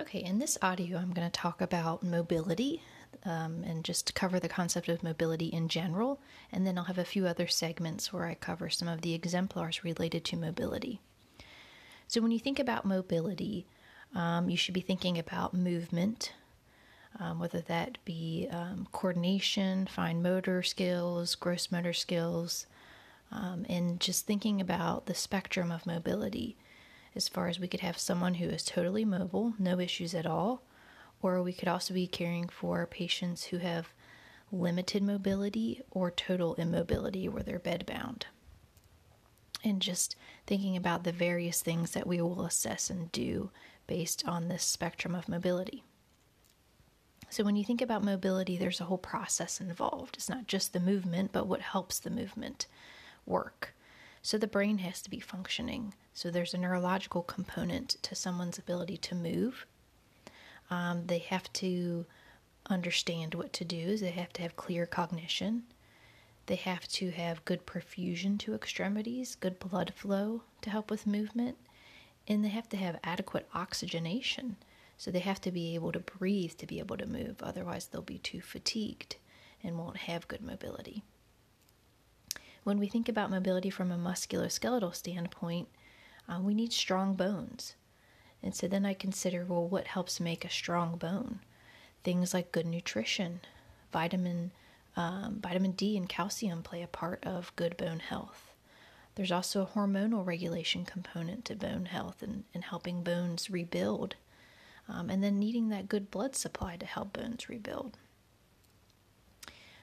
Okay, in this audio, I'm going to talk about mobility um, and just cover the concept of mobility in general, and then I'll have a few other segments where I cover some of the exemplars related to mobility. So, when you think about mobility, um, you should be thinking about movement, um, whether that be um, coordination, fine motor skills, gross motor skills, um, and just thinking about the spectrum of mobility as far as we could have someone who is totally mobile, no issues at all, or we could also be caring for patients who have limited mobility or total immobility where they're bedbound. And just thinking about the various things that we will assess and do based on this spectrum of mobility. So, when you think about mobility, there's a whole process involved. It's not just the movement, but what helps the movement work. So, the brain has to be functioning. So there's a neurological component to someone's ability to move. Um, they have to understand what to do, they have to have clear cognition. They have to have good perfusion to extremities, good blood flow to help with movement, and they have to have adequate oxygenation. So they have to be able to breathe to be able to move, otherwise, they'll be too fatigued and won't have good mobility. When we think about mobility from a musculoskeletal standpoint, uh, we need strong bones. And so then I consider well, what helps make a strong bone? Things like good nutrition, vitamin, um, vitamin D and calcium play a part of good bone health. There's also a hormonal regulation component to bone health and, and helping bones rebuild, um, and then needing that good blood supply to help bones rebuild.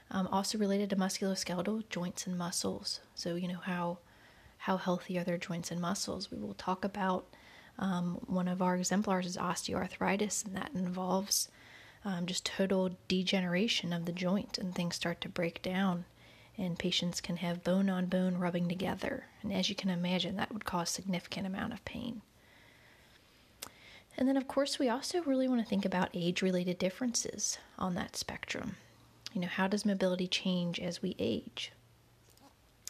Um, also related to musculoskeletal joints and muscles. So, you know, how how healthy are their joints and muscles. We will talk about um, one of our exemplars is osteoarthritis, and that involves um, just total degeneration of the joint, and things start to break down, and patients can have bone on bone rubbing together. And as you can imagine, that would cause significant amount of pain. And then, of course, we also really want to think about age related differences on that spectrum. You know, how does mobility change as we age?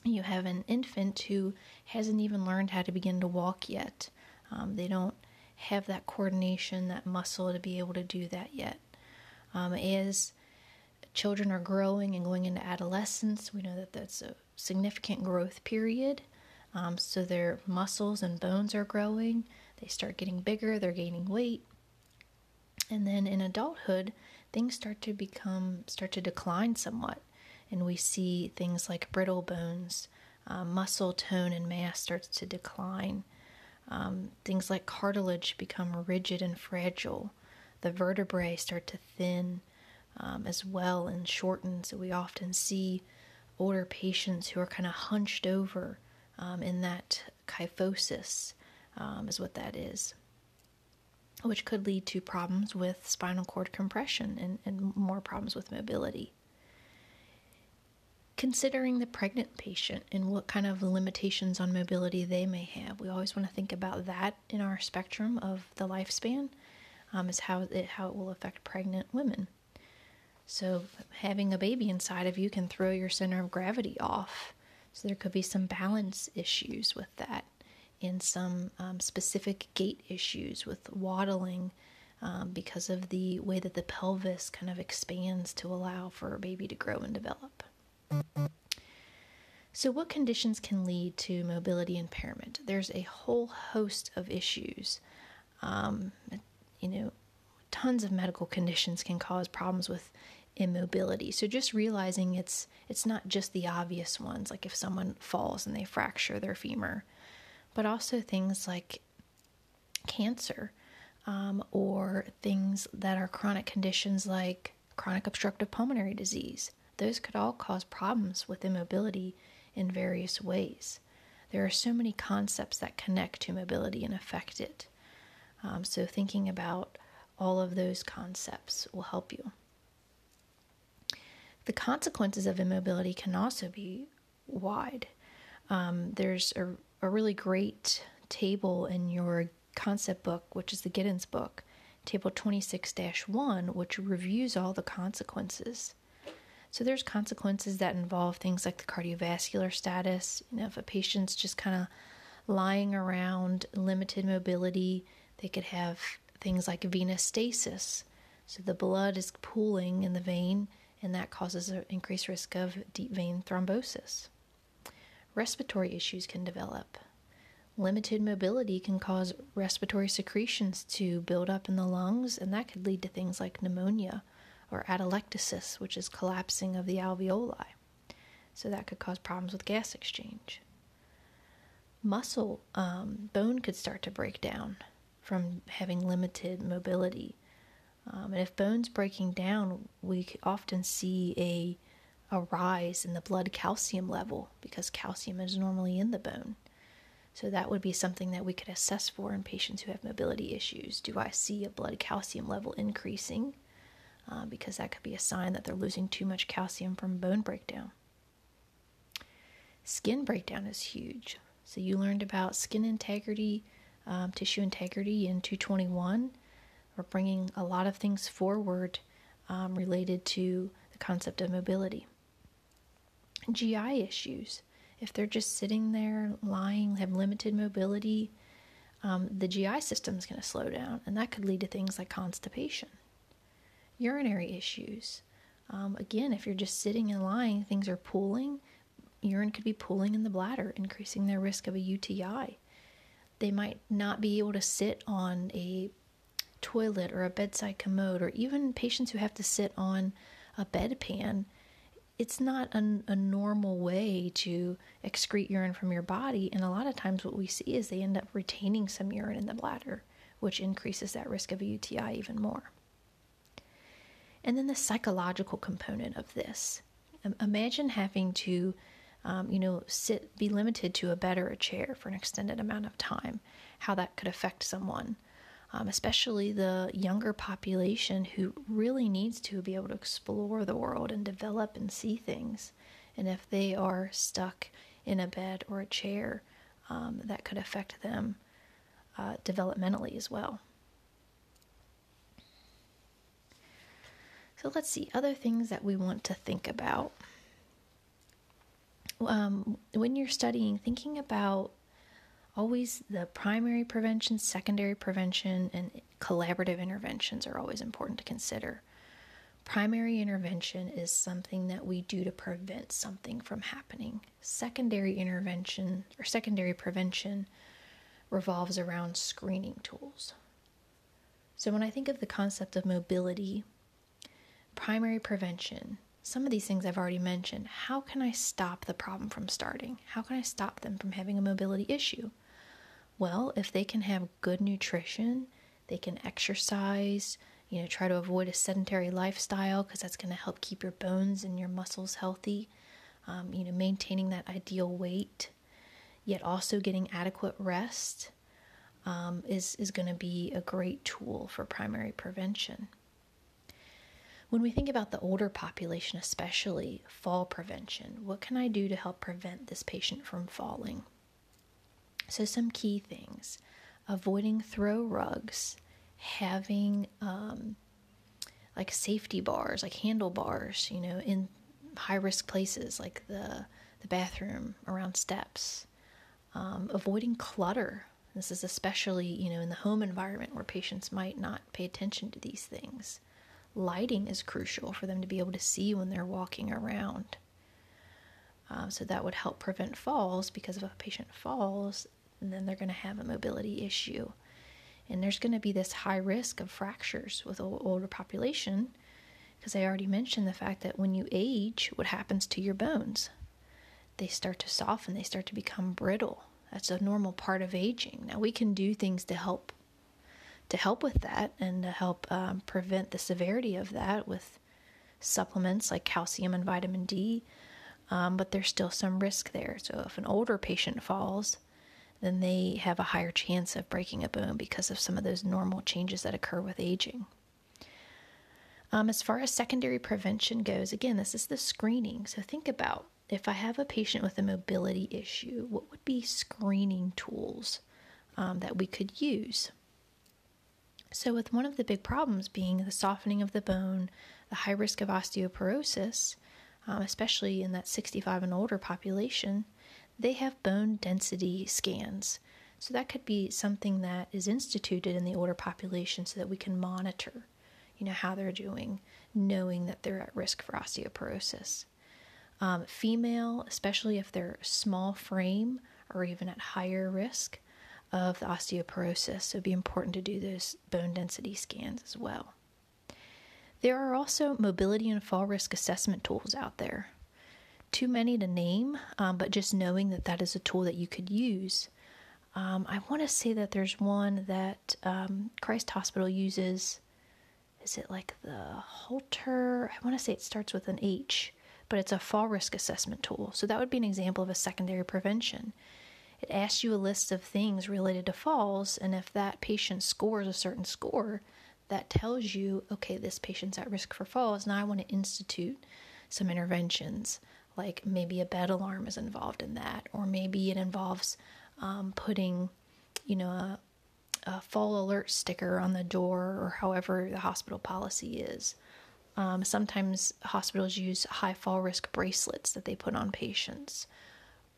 you have an infant who hasn't even learned how to begin to walk yet. Um, they don't have that coordination, that muscle to be able to do that yet. Um, as children are growing and going into adolescence, we know that that's a significant growth period. Um, so their muscles and bones are growing. They start getting bigger, they're gaining weight. And then in adulthood, things start to become, start to decline somewhat and we see things like brittle bones, uh, muscle tone and mass starts to decline. Um, things like cartilage become rigid and fragile. The vertebrae start to thin um, as well and shorten. So we often see older patients who are kind of hunched over um, in that kyphosis, um, is what that is, which could lead to problems with spinal cord compression and, and more problems with mobility considering the pregnant patient and what kind of limitations on mobility they may have. We always want to think about that in our spectrum of the lifespan, um, is how it how it will affect pregnant women. So having a baby inside of you can throw your center of gravity off. So there could be some balance issues with that, and some um, specific gait issues with waddling. Um, because of the way that the pelvis kind of expands to allow for a baby to grow and develop. So, what conditions can lead to mobility impairment? There's a whole host of issues. Um, you know, tons of medical conditions can cause problems with immobility. So just realizing it's it's not just the obvious ones, like if someone falls and they fracture their femur, but also things like cancer, um, or things that are chronic conditions like chronic obstructive pulmonary disease those could all cause problems with immobility in various ways. There are so many concepts that connect to mobility and affect it. Um, so, thinking about all of those concepts will help you. The consequences of immobility can also be wide. Um, there's a, a really great table in your concept book, which is the Giddens book, table 26 1, which reviews all the consequences so there's consequences that involve things like the cardiovascular status. You know, if a patient's just kind of lying around, limited mobility, they could have things like venous stasis. So the blood is pooling in the vein, and that causes an increased risk of deep vein thrombosis. Respiratory issues can develop. Limited mobility can cause respiratory secretions to build up in the lungs, and that could lead to things like pneumonia or atelectasis, which is collapsing of the alveoli. So that could cause problems with gas exchange. Muscle, um, bone could start to break down from having limited mobility. Um, and if bone's breaking down, we often see a a rise in the blood calcium level because calcium is normally in the bone. So that would be something that we could assess for in patients who have mobility issues. Do I see a blood calcium level increasing? Uh, because that could be a sign that they're losing too much calcium from bone breakdown. Skin breakdown is huge. So you learned about skin integrity, um, tissue integrity in 221. We're bringing a lot of things forward um, related to the concept of mobility. GI issues. If they're just sitting there lying, have limited mobility, um, the GI system is going to slow down, and that could lead to things like constipation. Urinary issues. Um, again, if you're just sitting and lying, things are pooling. Urine could be pooling in the bladder, increasing their risk of a UTI. They might not be able to sit on a toilet or a bedside commode, or even patients who have to sit on a bedpan it's not a, a, normal way to excrete urine from your body. And a lot of times, what we see is they end up retaining some urine in the bladder, which increases that risk of a UTI even more. And then the psychological component of this. Imagine having to, um, you know, sit, be limited to a bed or a chair for an extended amount of time, how that could affect someone um, especially the younger population who really needs to be able to explore the world and develop and see things. And if they are stuck in a bed or a chair, um, that could affect them uh, developmentally as well. So let's see other things that we want to think about. Um, when you're studying, thinking about always the primary prevention, secondary prevention, and collaborative interventions are always important to consider. Primary intervention is something that we do to prevent something from happening. Secondary intervention or secondary prevention revolves around screening tools. So, when I think of the concept of mobility, primary prevention, some of these things I've already mentioned. How can I stop the problem from starting? How can I stop them from having a mobility issue? Well, if they can have good nutrition, they can exercise, you know, try to avoid a sedentary lifestyle because that's going to help keep your bones and your muscles healthy. Um, you know, maintaining that ideal weight, yet also getting adequate rest um, is, is going to be a great tool for primary prevention. When we think about the older population, especially fall prevention, what can I do to help prevent this patient from falling? So, some key things avoiding throw rugs, having um, like safety bars, like handlebars, you know, in high risk places like the, the bathroom around steps, um, avoiding clutter. This is especially, you know, in the home environment where patients might not pay attention to these things. Lighting is crucial for them to be able to see when they're walking around. Uh, so that would help prevent falls because if a patient falls, and then they're going to have a mobility issue. And there's going to be this high risk of fractures with older population because I already mentioned the fact that when you age, what happens to your bones? They start to soften, they start to become brittle. That's a normal part of aging. Now we can do things to help to help with that and to help um, prevent the severity of that with supplements like calcium and vitamin D. Um, but there's still some risk there. So if an older patient falls, then they have a higher chance of breaking a bone because of some of those normal changes that occur with aging. Um, as far as secondary prevention goes, again, this is the screening. So think about if I have a patient with a mobility issue, what would be screening tools um, that we could use? So, with one of the big problems being the softening of the bone, the high risk of osteoporosis, um, especially in that 65 and older population, they have bone density scans. So that could be something that is instituted in the older population so that we can monitor, you know, how they're doing, knowing that they're at risk for osteoporosis. Um, female, especially if they're small frame or even at higher risk of the osteoporosis, so it'd be important to do those bone density scans as well. There are also mobility and fall risk assessment tools out there. Too many to name, um, but just knowing that that is a tool that you could use. Um, I want to say that there's one that um, Christ Hospital uses. Is it like the Holter? I want to say it starts with an H, but it's a fall risk assessment tool. So that would be an example of a secondary prevention. It asks you a list of things related to falls, and if that patient scores a certain score, that tells you, okay, this patient's at risk for falls. Now I want to institute some interventions, like maybe a bed alarm is involved in that, or maybe it involves um, putting, you know, a, a, fall alert sticker on the door, or however the hospital policy is. Um, sometimes hospitals use high fall risk bracelets that they put on patients,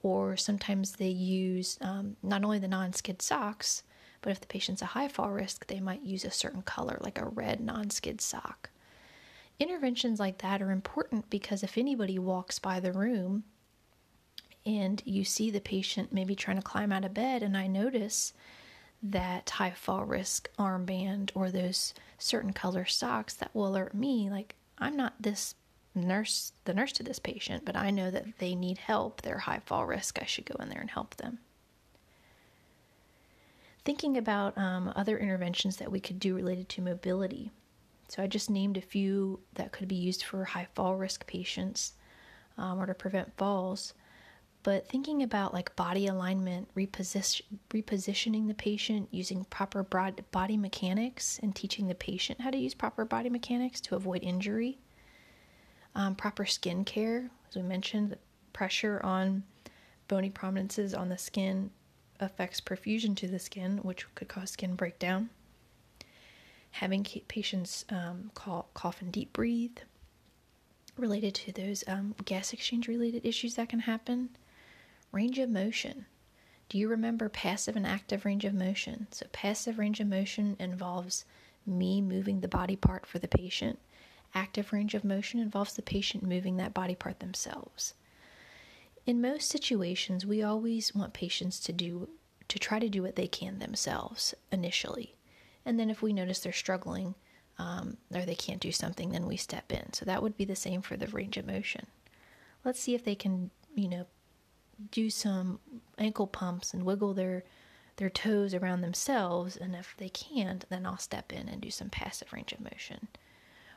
or sometimes they use um, not only the non skid socks, but if the patient's a high fall risk, they might use a certain color, like a red non skid sock. Interventions like that are important because if anybody walks by the room and you see the patient maybe trying to climb out of bed, and I notice that high fall risk armband or those certain color socks, that will alert me like I'm not this nurse, the nurse to this patient, but I know that they need help. They're high fall risk. I should go in there and help them thinking about um, other interventions that we could do related to mobility. So I just named a few that could be used for high fall risk patients um, or to prevent falls. But thinking about like body alignment, reposition, repositioning the patient, using proper broad body mechanics, and teaching the patient how to use proper body mechanics to avoid injury. Um, proper skin care, as we mentioned, pressure on bony prominences on the skin affects perfusion to the skin, which could cause skin breakdown. Having patients um, call, cough and deep breathe, related to those um, gas exchange related issues that can happen. Range of motion. Do you remember passive and active range of motion? So, passive range of motion involves me moving the body part for the patient. Active range of motion involves the patient moving that body part themselves. In most situations, we always want patients to do to try to do what they can themselves initially. And then if we notice they're struggling um, or they can't do something, then we step in. So that would be the same for the range of motion. Let's see if they can, you know, do some ankle pumps and wiggle their their toes around themselves. And if they can't, then I'll step in and do some passive range of motion.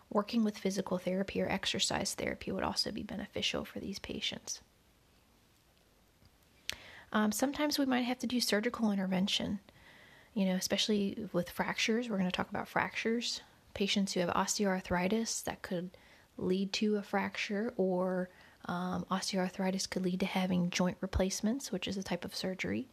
Working with physical therapy or exercise therapy would also be beneficial for these patients. Um, sometimes we might have to do surgical intervention, you know, especially with fractures. We're going to talk about fractures. Patients who have osteoarthritis that could lead to a fracture, or um, osteoarthritis could lead to having joint replacements, which is a type of surgery.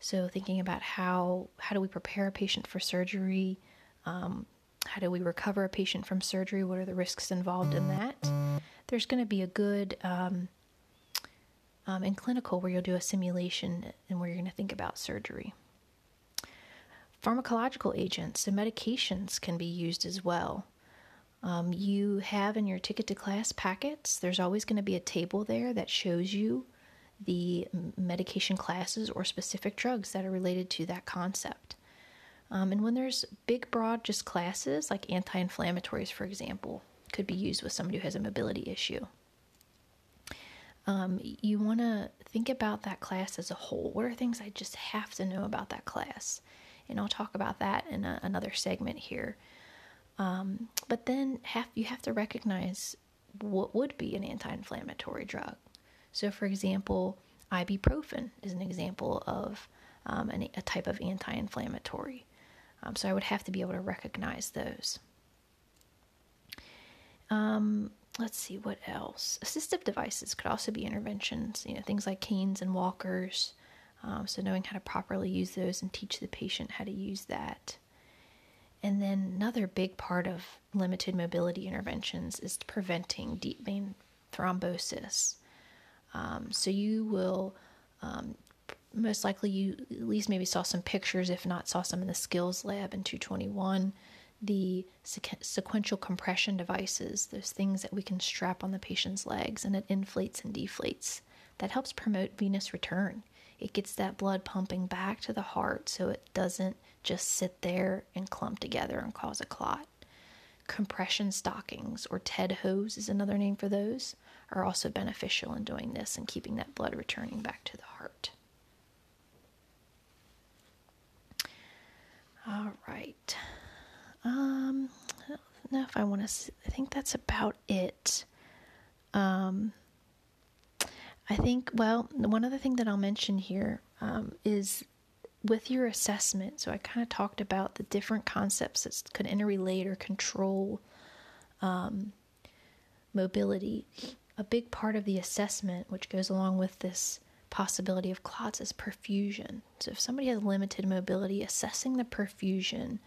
So, thinking about how how do we prepare a patient for surgery? Um, how do we recover a patient from surgery? What are the risks involved in that? There's going to be a good um, um, in clinical where you'll do a simulation and where you're going to think about surgery. Pharmacological agents and medications can be used as well. Um, you have in your ticket to class packets, there's always going to be a table there that shows you the medication classes or specific drugs that are related to that concept. Um, and when there's big, broad, just classes like anti inflammatories, for example, could be used with somebody who has a mobility issue um, you want to think about that class as a whole. What are things I just have to know about that class? And I'll talk about that in a, another segment here. Um, but then have, you have to recognize what would be an anti inflammatory drug. So, for example, ibuprofen is an example of um, an, a type of anti inflammatory. Um, so, I would have to be able to recognize those. Um, let's see what else. Assistive devices could also be interventions, you know, things like canes and walkers. Um, so knowing how to properly use those and teach the patient how to use that. And then another big part of limited mobility interventions is preventing deep vein thrombosis. Um, so you will um, most likely you at least maybe saw some pictures, if not saw some in the skills lab in 221. The sequential compression devices, those things that we can strap on the patient's legs and it inflates and deflates. That helps promote venous return. It gets that blood pumping back to the heart so it doesn't just sit there and clump together and cause a clot. Compression stockings or TED hose is another name for those are also beneficial in doing this and keeping that blood returning back to the heart. All right. Um, know if I want to. I think that's about it. Um, I think. Well, one other thing that I'll mention here um, is with your assessment. So I kind of talked about the different concepts that could interrelate or control um, mobility a big part of the assessment, which goes along with this possibility of clots, is perfusion. So, if somebody has limited mobility, assessing the perfusion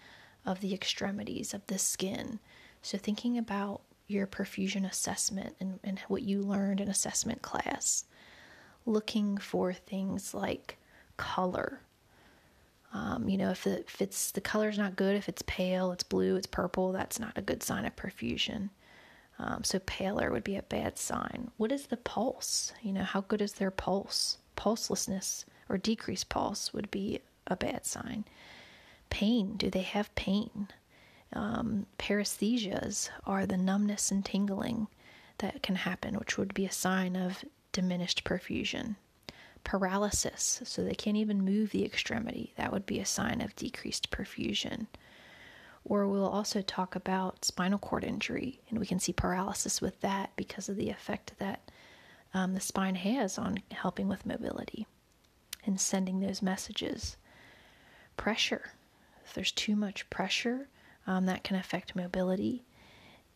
of the extremities of the skin. So, thinking about your perfusion assessment and, and what you learned in assessment class, looking for things like color. Um, you know, if, the, if it's the color's not good, if it's pale, it's blue, it's purple, that's not a good sign of perfusion. Um, so paler would be a bad sign. What is the pulse? You know, how good is their pulse? Pulselessness or decreased pulse would be a bad sign. Pain, do they have pain? Um, paresthesias are the numbness and tingling that can happen, which would be a sign of diminished perfusion. Paralysis, so they can't even move the extremity, that would be a sign of decreased perfusion. Or we'll also talk about spinal cord injury, and we can see paralysis with that because of the effect that um, the spine has on helping with mobility and sending those messages. Pressure, if there's too much pressure, um, that can affect mobility.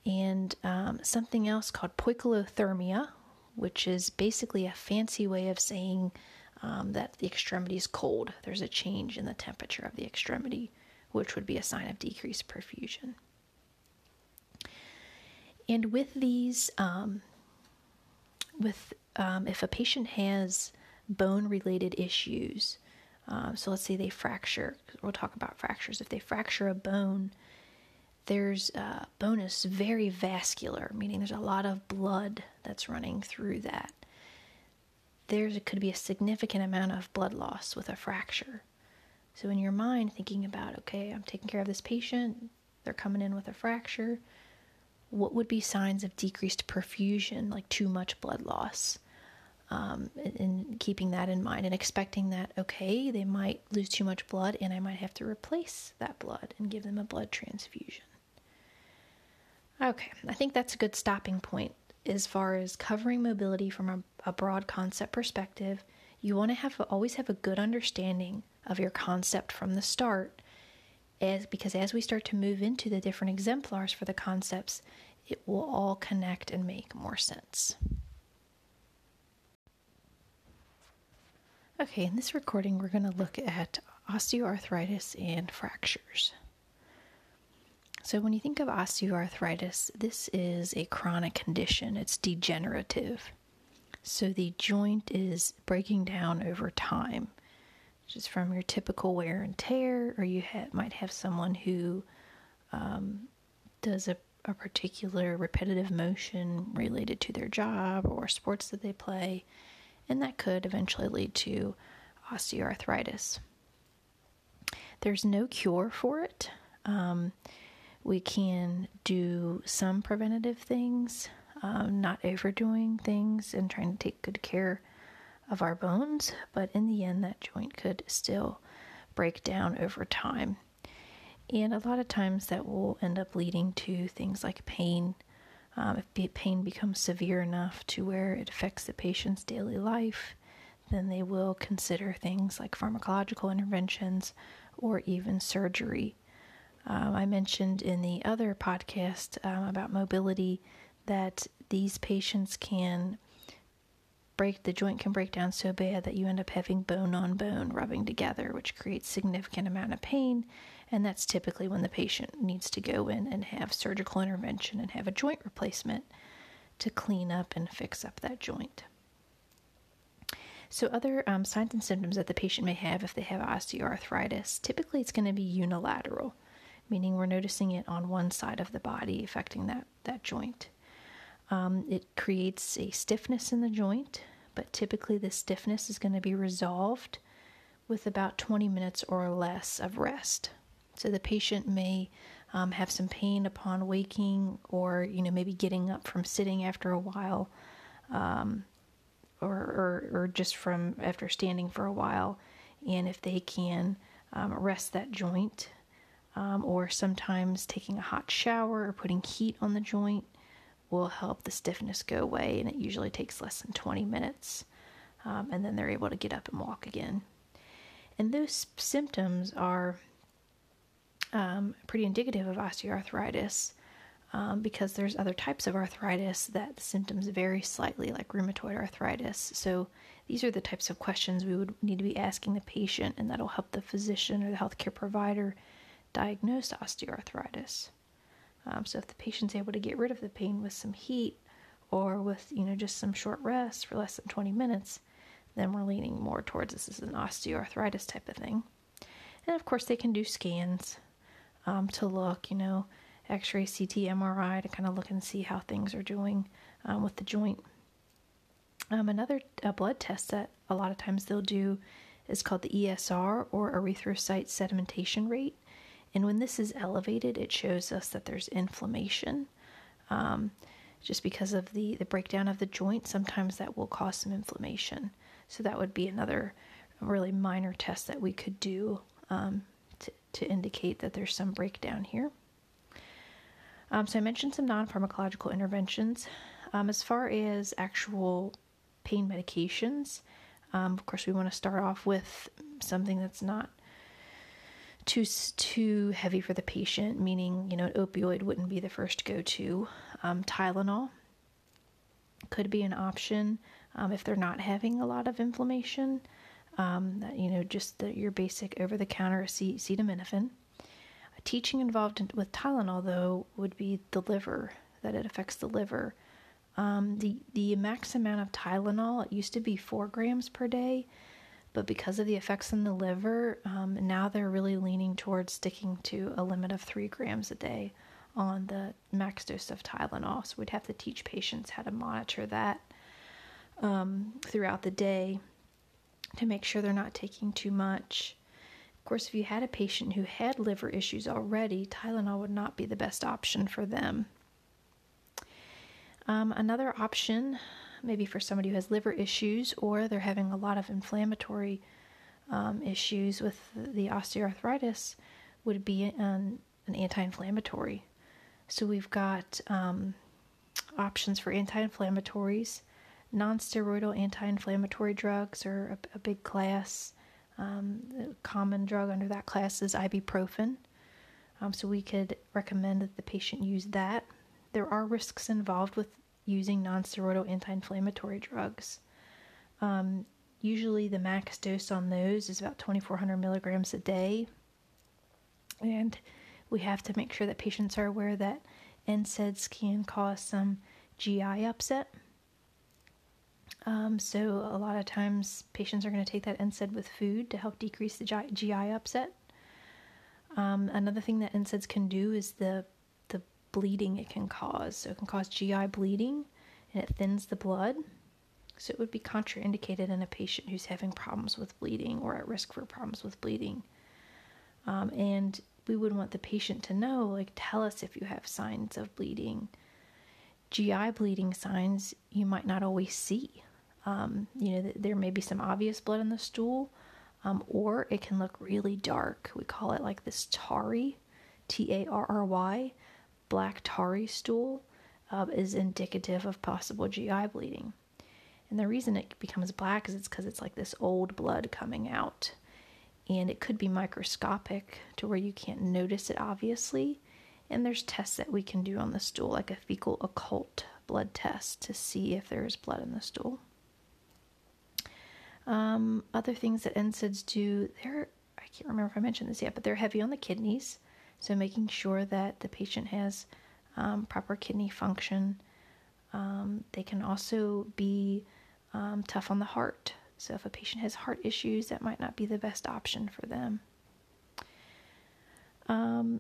And um, something else called poikilothermia, which is basically a fancy way of saying um, that the extremity is cold. There's a change in the temperature of the extremity which would be a sign of decreased perfusion. And with these, um, with um, if a patient has bone related issues, um, so let's say they fracture, we'll talk about fractures. If they fracture a bone, there's bone is very vascular, meaning there's a lot of blood that's running through that. There could be a significant amount of blood loss with a fracture. So, in your mind, thinking about, okay, I'm taking care of this patient, they're coming in with a fracture, what would be signs of decreased perfusion, like too much blood loss? Um, and keeping that in mind and expecting that, okay, they might lose too much blood and I might have to replace that blood and give them a blood transfusion. Okay, I think that's a good stopping point as far as covering mobility from a, a broad concept perspective. You want to have always have a good understanding of your concept from the start as because as we start to move into the different exemplars for the concepts it will all connect and make more sense okay in this recording we're going to look at osteoarthritis and fractures so when you think of osteoarthritis this is a chronic condition it's degenerative so the joint is breaking down over time just from your typical wear and tear, or you ha- might have someone who um, does a, a particular repetitive motion related to their job or sports that they play, and that could eventually lead to osteoarthritis. There's no cure for it. Um, we can do some preventative things, um, not overdoing things and trying to take good care of our bones, but in the end, that joint could still break down over time. And a lot of times that will end up leading to things like pain. Um, if pain becomes severe enough to where it affects the patient's daily life, then they will consider things like pharmacological interventions or even surgery. Um, I mentioned in the other podcast um, about mobility that these patients can break the joint can break down so bad that you end up having bone on bone rubbing together, which creates significant amount of pain. And that's typically when the patient needs to go in and have surgical intervention and have a joint replacement to clean up and fix up that joint. So, other um, signs and symptoms that the patient may have if they have osteoarthritis typically it's going to be unilateral, meaning we're noticing it on one side of the body affecting that, that joint. Um, it creates a stiffness in the joint, but typically the stiffness is going to be resolved with about 20 minutes or less of rest. So the patient may um, have some pain upon waking, or you know maybe getting up from sitting after a while, um, or, or, or just from after standing for a while. And if they can um, rest that joint, um, or sometimes taking a hot shower or putting heat on the joint will help the stiffness go away, and it usually takes less than 20 minutes. Um, and then they're able to get up and walk again. And those symptoms are um, pretty indicative of osteoarthritis um, because there's other types of arthritis that the symptoms vary slightly, like rheumatoid arthritis. So these are the types of questions we would need to be asking the patient, and that'll help the physician or the healthcare provider diagnose osteoarthritis. Um, so if the patient's able to get rid of the pain with some heat or with you know just some short rest for less than 20 minutes, then we're leaning more towards this is an osteoarthritis type of thing. And of course, they can do scans um, to look, you know, x ray, CT, MRI to kind of look and see how things are doing um, with the joint. Um, another blood test that a lot of times they'll do is called the ESR or erythrocyte sedimentation rate. And when this is elevated, it shows us that there's inflammation. Um, just because of the, the breakdown of the joint, sometimes that will cause some inflammation. So that would be another really minor test that we could do um, to, to indicate that there's some breakdown here. Um, so I mentioned some non pharmacological interventions. Um, as far as actual pain medications, um, of course, we want to start off with something that's not too too heavy for the patient, meaning you know an opioid wouldn't be the first go to. Um, Tylenol could be an option um, if they're not having a lot of inflammation. Um, that, you know, just the, your basic over the counter acetaminophen. Teaching involved in, with Tylenol, though, would be the liver, that it affects the liver. Um, the, the max amount of Tylenol, it used to be four grams per day, but because of the effects on the liver, um, now they're really leaning towards sticking to a limit of three grams a day on the max dose of Tylenol. So we'd have to teach patients how to monitor that um, throughout the day to make sure they're not taking too much. Of course, if you had a patient who had liver issues already, Tylenol would not be the best option for them. Um, another option, maybe for somebody who has liver issues or they're having a lot of inflammatory um, issues with the osteoarthritis, would be an, an anti inflammatory. So we've got um, options for anti inflammatories Non-steroidal anti-inflammatory drugs are a, a big class. Um, the common drug under that class is ibuprofen. Um, so we could recommend that the patient use that. There are risks involved with using non-steroidal anti-inflammatory drugs. Um, usually, the max dose on those is about 2,400 milligrams a day, and we have to make sure that patients are aware that NSAIDs can cause some GI upset. Um, so a lot of times patients are going to take that NSAID with food to help decrease the GI upset. Um, another thing that NSAIDs can do is the bleeding it can cause. So it can cause GI bleeding, and it thins the blood. So it would be contraindicated in a patient who's having problems with bleeding or at risk for problems with bleeding. Um, and we would want the patient to know, like, tell us if you have signs of bleeding. GI bleeding signs you might not always see. Um, you know, there may be some obvious blood in the stool, um, or it can look really dark. We call it like this tarry, T A R R Y, black tarry stool, uh, is indicative of possible GI bleeding. And the reason it becomes black is it's because it's like this old blood coming out. And it could be microscopic to where you can't notice it obviously. And there's tests that we can do on the stool, like a fecal occult blood test to see if there is blood in the stool. Um, other things that NSAIDs do, they're, I can't remember if I mentioned this yet, but they're heavy on the kidneys. So making sure that the patient has um, proper kidney function. Um, they can also be um, tough on the heart. So if a patient has heart issues, that might not be the best option for them. Um,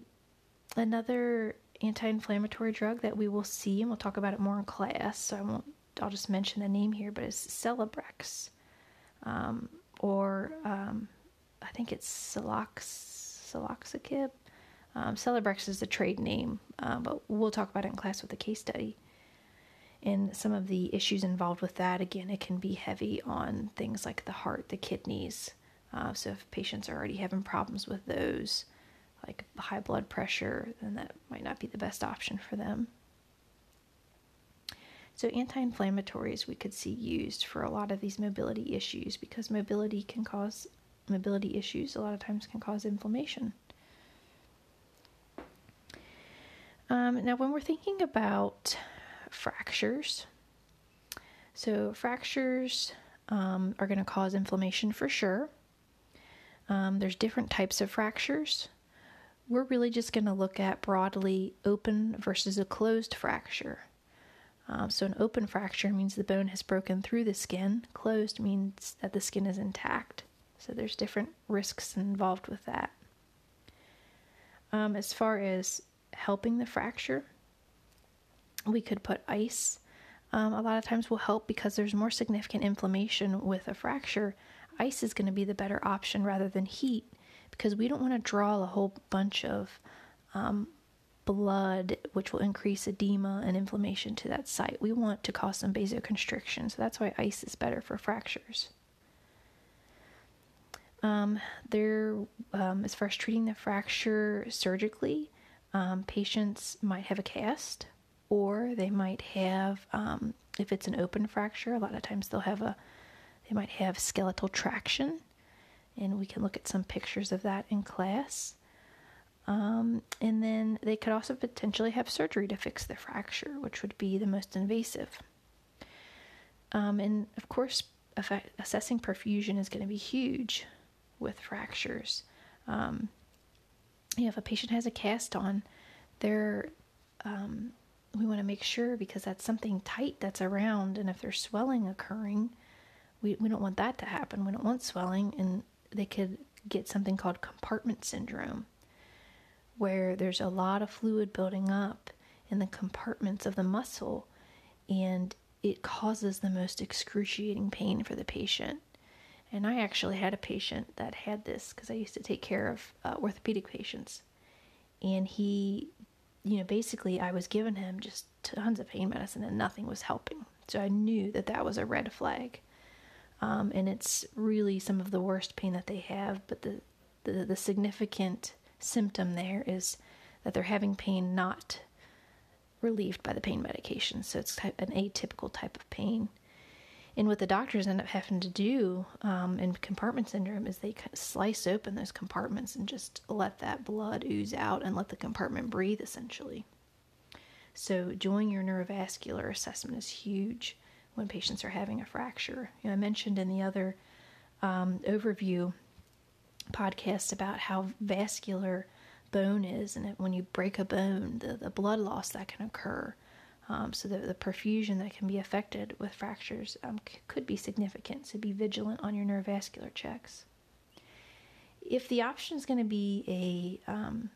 another anti-inflammatory drug that we will see, and we'll talk about it more in class. So I won't. I'll just mention the name here, but it's Celebrex, um, or um, I think it's Celox. Um, Celebrex is the trade name, uh, but we'll talk about it in class with a case study. And some of the issues involved with that, again, it can be heavy on things like the heart, the kidneys. Uh, so if patients are already having problems with those, like high blood pressure, then that might not be the best option for them. So, anti inflammatories we could see used for a lot of these mobility issues because mobility can cause mobility issues, a lot of times can cause inflammation. Um, now, when we're thinking about fractures, so fractures um, are going to cause inflammation for sure. Um, there's different types of fractures. We're really just going to look at broadly open versus a closed fracture. Um, so, an open fracture means the bone has broken through the skin, closed means that the skin is intact. So, there's different risks involved with that. Um, as far as helping the fracture, we could put ice. Um, a lot of times will help because there's more significant inflammation with a fracture. Ice is going to be the better option rather than heat because we don't want to draw a whole bunch of um, blood, which will increase edema and inflammation to that site. We want to cause some vasoconstriction, so that's why ice is better for fractures. Um, there, um, as far as treating the fracture surgically, um, patients might have a cast, or they might have, um, if it's an open fracture, a lot of times they'll have a, they might have skeletal traction, and we can look at some pictures of that in class. Um, and then they could also potentially have surgery to fix the fracture, which would be the most invasive. Um, and of course, assessing perfusion is going to be huge with fractures. Um, you know, if a patient has a cast on, they're um, we want to make sure because that's something tight that's around, and if there's swelling occurring, we we don't want that to happen. We don't want swelling, and they could get something called compartment syndrome, where there's a lot of fluid building up in the compartments of the muscle, and it causes the most excruciating pain for the patient. And I actually had a patient that had this because I used to take care of uh, orthopedic patients. And he, you know, basically I was giving him just tons of pain medicine and nothing was helping. So I knew that that was a red flag. Um, and it's really some of the worst pain that they have. But the, the, the significant symptom there is that they're having pain not relieved by the pain medication. So it's an atypical type of pain. And what the doctors end up having to do um, in compartment syndrome is they kind of slice open those compartments and just let that blood ooze out and let the compartment breathe essentially. So, doing your neurovascular assessment is huge when patients are having a fracture. You know, I mentioned in the other um, overview podcast about how vascular bone is, and when you break a bone, the, the blood loss that can occur. Um, so the, the perfusion that can be affected with fractures um, c- could be significant. So be vigilant on your neurovascular checks. If the option is going to be a um,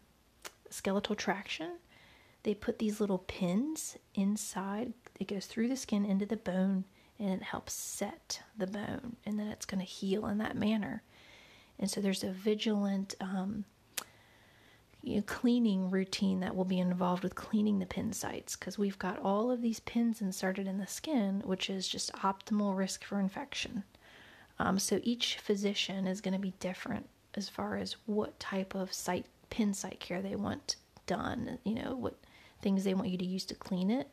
skeletal traction, they put these little pins inside. It goes through the skin into the bone and it helps set the bone, and then it's going to heal in that manner. And so there's a vigilant um, you know, cleaning routine that will be involved with cleaning the pin sites because we've got all of these pins inserted in the skin, which is just optimal risk for infection. Um, so each physician is going to be different as far as what type of site pin site care they want done. You know what things they want you to use to clean it,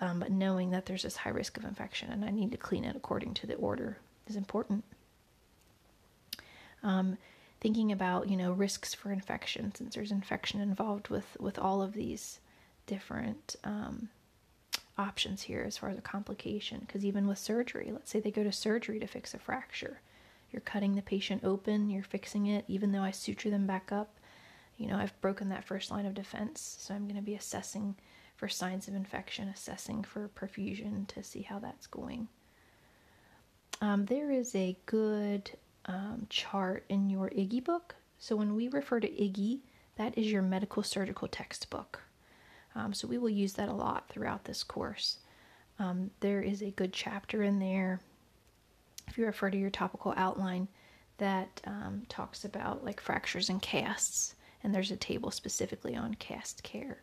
um, but knowing that there's this high risk of infection and I need to clean it according to the order is important. Um, thinking about you know risks for infection since there's infection involved with with all of these different um, options here as far as a complication. Because even with surgery let's say they go to surgery to fix a fracture. You're cutting the patient open you're fixing it even though i suture them back up you know i've broken that first line of defense. So i'm going to be assessing for signs of infection assessing for perfusion to see how that's going. Um, there is a good um, chart in your Iggy book. So when we refer to Iggy, that is your medical surgical textbook. Um, so we will use that a lot throughout this course. Um, there is a good chapter in there, if you refer to your topical outline, that um, talks about like fractures and casts, and there's a table specifically on cast care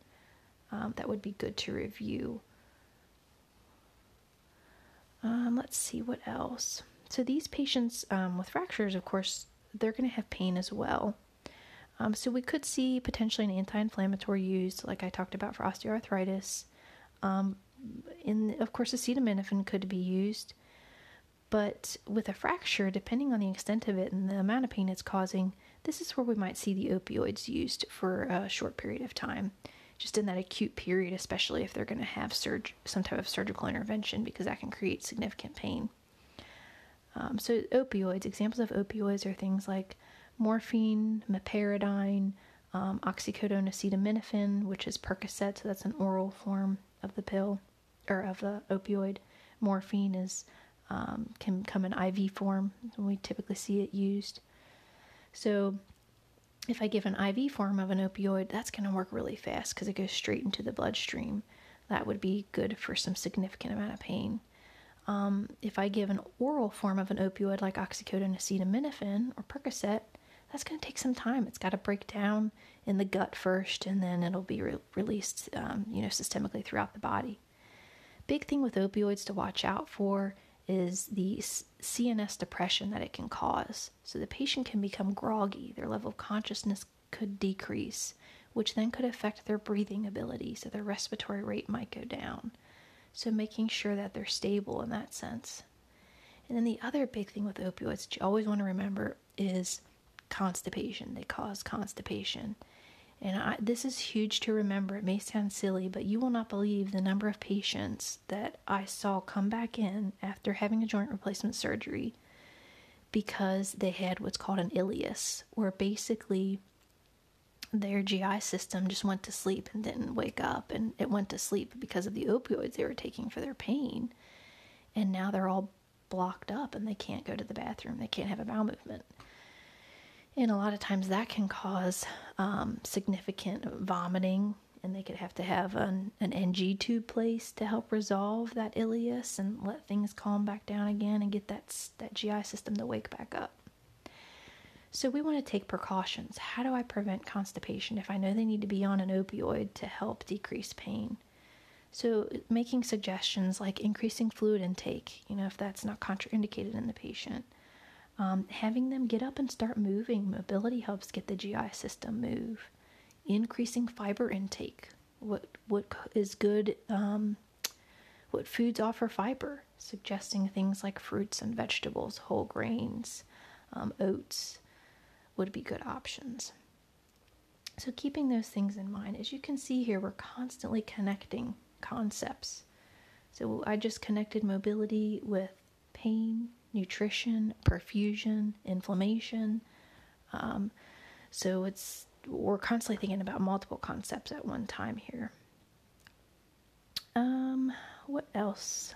um, that would be good to review. Um, let's see what else. So these patients um, with fractures, of course, they're going to have pain as well. Um, so we could see potentially an anti-inflammatory used, like I talked about for osteoarthritis. Um, in of course, acetaminophen could be used, but with a fracture, depending on the extent of it and the amount of pain it's causing, this is where we might see the opioids used for a short period of time, just in that acute period, especially if they're going to have surg- some type of surgical intervention, because that can create significant pain. Um, so, opioids, examples of opioids are things like morphine, meperidine, um, oxycodone acetaminophen, which is Percocet, so that's an oral form of the pill or of the opioid. Morphine is um, can come in IV form. We typically see it used. So, if I give an IV form of an opioid, that's going to work really fast because it goes straight into the bloodstream. That would be good for some significant amount of pain. Um, if I give an oral form of an opioid like oxycodone acetaminophen or Percocet, that's going to take some time. It's got to break down in the gut first, and then it'll be re- released, um, you know, systemically throughout the body. Big thing with opioids to watch out for is the CNS depression that it can cause. So the patient can become groggy, their level of consciousness could decrease, which then could affect their breathing ability, so their respiratory rate might go down. So, making sure that they're stable in that sense. And then the other big thing with opioids that you always want to remember is constipation. They cause constipation. And I, this is huge to remember. It may sound silly, but you will not believe the number of patients that I saw come back in after having a joint replacement surgery because they had what's called an ileus, where basically their GI system just went to sleep and didn't wake up, and it went to sleep because of the opioids they were taking for their pain. And now they're all blocked up and they can't go to the bathroom, they can't have a bowel movement. And a lot of times that can cause um, significant vomiting, and they could have to have an, an NG tube placed to help resolve that ileus and let things calm back down again and get that, that GI system to wake back up. So we want to take precautions. How do I prevent constipation if I know they need to be on an opioid to help decrease pain? So making suggestions like increasing fluid intake, you know, if that's not contraindicated in the patient. Um, having them get up and start moving, mobility helps get the GI system move. Increasing fiber intake, what what is good, um, what foods offer fiber, suggesting things like fruits and vegetables, whole grains, um, oats, would be good options. So, keeping those things in mind, as you can see here, we're constantly connecting concepts. So, I just connected mobility with pain, nutrition, perfusion, inflammation. Um, so, it's we're constantly thinking about multiple concepts at one time here. Um, what else?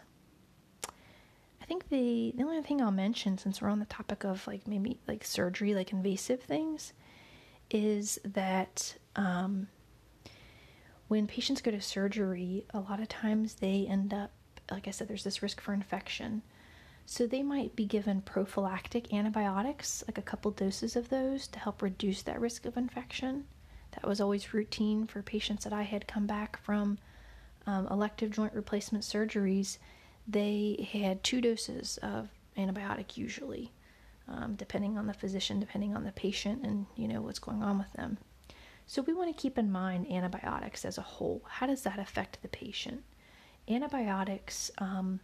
Think the the only thing I'll mention since we're on the topic of like maybe like surgery, like invasive things, is that um, when patients go to surgery, a lot of times they end up, like I said, there's this risk for infection. So they might be given prophylactic antibiotics, like a couple doses of those, to help reduce that risk of infection. That was always routine for patients that I had come back from um, elective joint replacement surgeries they had two doses of antibiotic usually, um, depending on the physician, depending on the patient, and you know what's going on with them. So we want to keep in mind antibiotics as a whole. How does that affect the patient? Antibiotics um,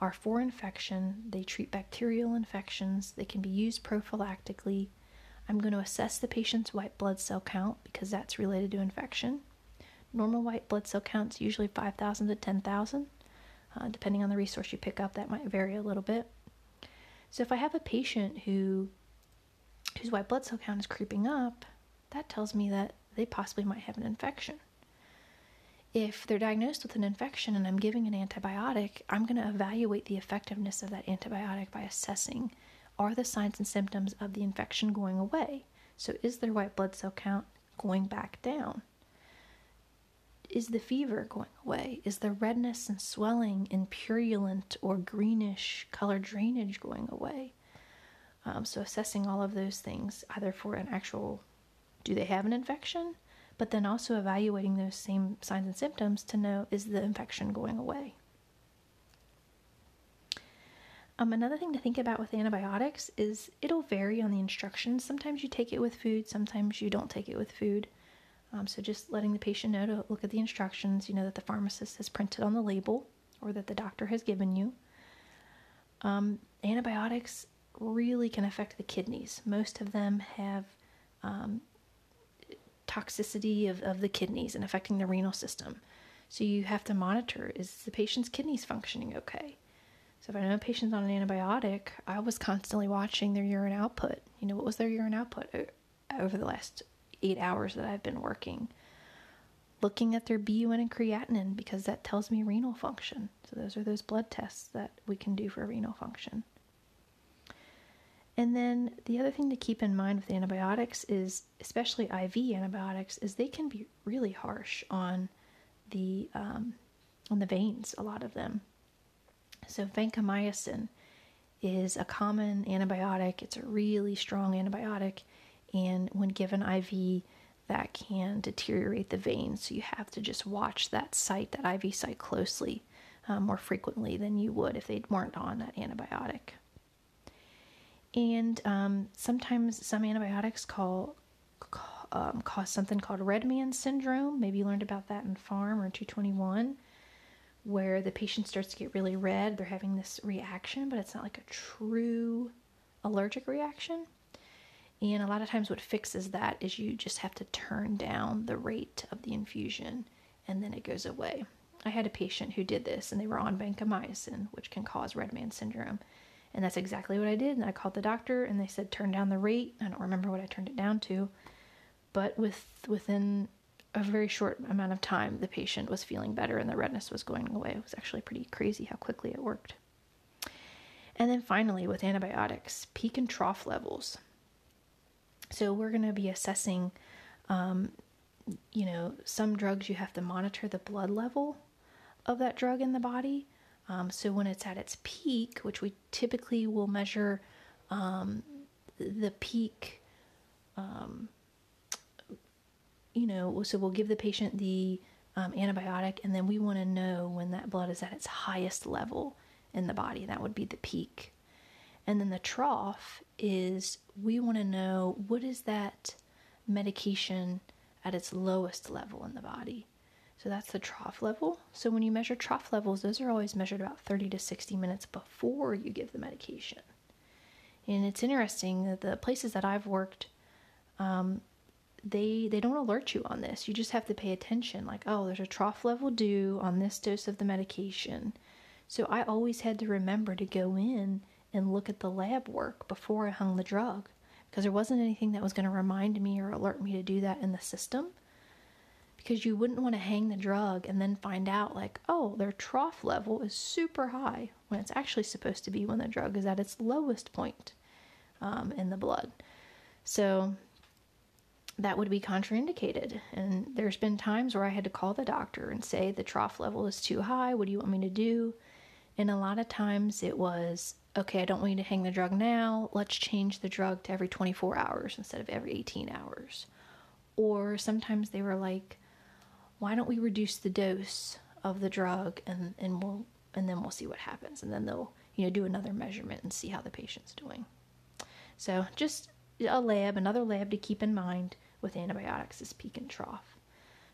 are for infection. They treat bacterial infections. They can be used prophylactically. I'm going to assess the patient's white blood cell count because that's related to infection. Normal white blood cell count's usually 5,000 to 10,000. Uh, depending on the resource you pick up, that might vary a little bit. So if I have a patient who whose white blood cell count is creeping up, that tells me that they possibly might have an infection. if they're diagnosed with an infection and I'm giving an antibiotic, I'm going to evaluate the effectiveness of that antibiotic by assessing are the signs and symptoms of the infection going away? So, is their white blood cell count going back down? Is the fever going away? Is the redness and swelling and purulent or greenish color drainage going away? Um, so, assessing all of those things, either for an actual do they have an infection, but then also evaluating those same signs and symptoms to know is the infection going away. Um, another thing to think about with antibiotics is it'll vary on the instructions. Sometimes you take it with food, sometimes you don't take it with food. Um, so just letting the patient know to look at the instructions, you know, that the pharmacist has printed on the label or that the doctor has given you. Um, antibiotics really can affect the kidneys. Most of them have um, toxicity of, of the kidneys and affecting the renal system. So you have to monitor is the patient's kidneys functioning okay? So if I know a patient's on an antibiotic, I was constantly watching their urine output. You know, what was their urine output over the last eight hours that I've been working? Looking at their BUN and creatinine because that tells me renal function. So those are those blood tests that we can do for renal function. And then the other thing to keep in mind with antibiotics is, especially IV antibiotics, is they can be really harsh on the um, on the veins. A lot of them. So vancomycin is a common antibiotic. It's a really strong antibiotic, and when given IV, that can deteriorate the vein. So you have to just watch that site, that IV site, closely um, more frequently than you would if they weren't on that antibiotic. And um, sometimes some antibiotics call, um, cause something called red man syndrome. Maybe you learned about that in pharm or 221 where the patient starts to get really red. They're having this reaction, but it's not like a true allergic reaction. And a lot of times, what fixes that is you just have to turn down the rate of the infusion and then it goes away. I had a patient who did this and they were on vancomycin, which can cause red man syndrome. And that's exactly what I did. And I called the doctor and they said, turn down the rate. I don't remember what I turned it down to. But with within a very short amount of time, the patient was feeling better and the redness was going away. It was actually pretty crazy how quickly it worked. And then finally, with antibiotics, peak and trough levels. So we're going to be assessing, um, you know, some drugs you have to monitor the blood level of that drug in the body. Um, so when it's at its peak, which we typically will measure um, the peak um, you know, so we'll give the patient the um, antibiotic, and then we want to know when that blood is at its highest level in the body. That would be the peak. And then the trough is we want to know what is that medication at its lowest level in the body. So that's the trough level. So when you measure trough levels, those are always measured about 30 to 60 minutes before you give the medication. And it's interesting that the places that I've worked, um, they they don't alert you on this. You just have to pay attention like, oh, there's a trough level due on this dose of the medication. So I always had to remember to go in and look at the lab work before I hung the drug because there wasn't anything that was going to remind me or alert me to do that in the system. Because you wouldn't want to hang the drug and then find out, like, oh, their trough level is super high when it's actually supposed to be when the drug is at its lowest point um, in the blood. So that would be contraindicated. And there's been times where I had to call the doctor and say the trough level is too high. What do you want me to do? And a lot of times it was, okay, I don't want you to hang the drug now. Let's change the drug to every 24 hours instead of every 18 hours. Or sometimes they were like, why don't we reduce the dose of the drug and, and we'll and then we'll see what happens. And then they'll, you know, do another measurement and see how the patient's doing. So just a lab, another lab to keep in mind with antibiotics is peak and trough.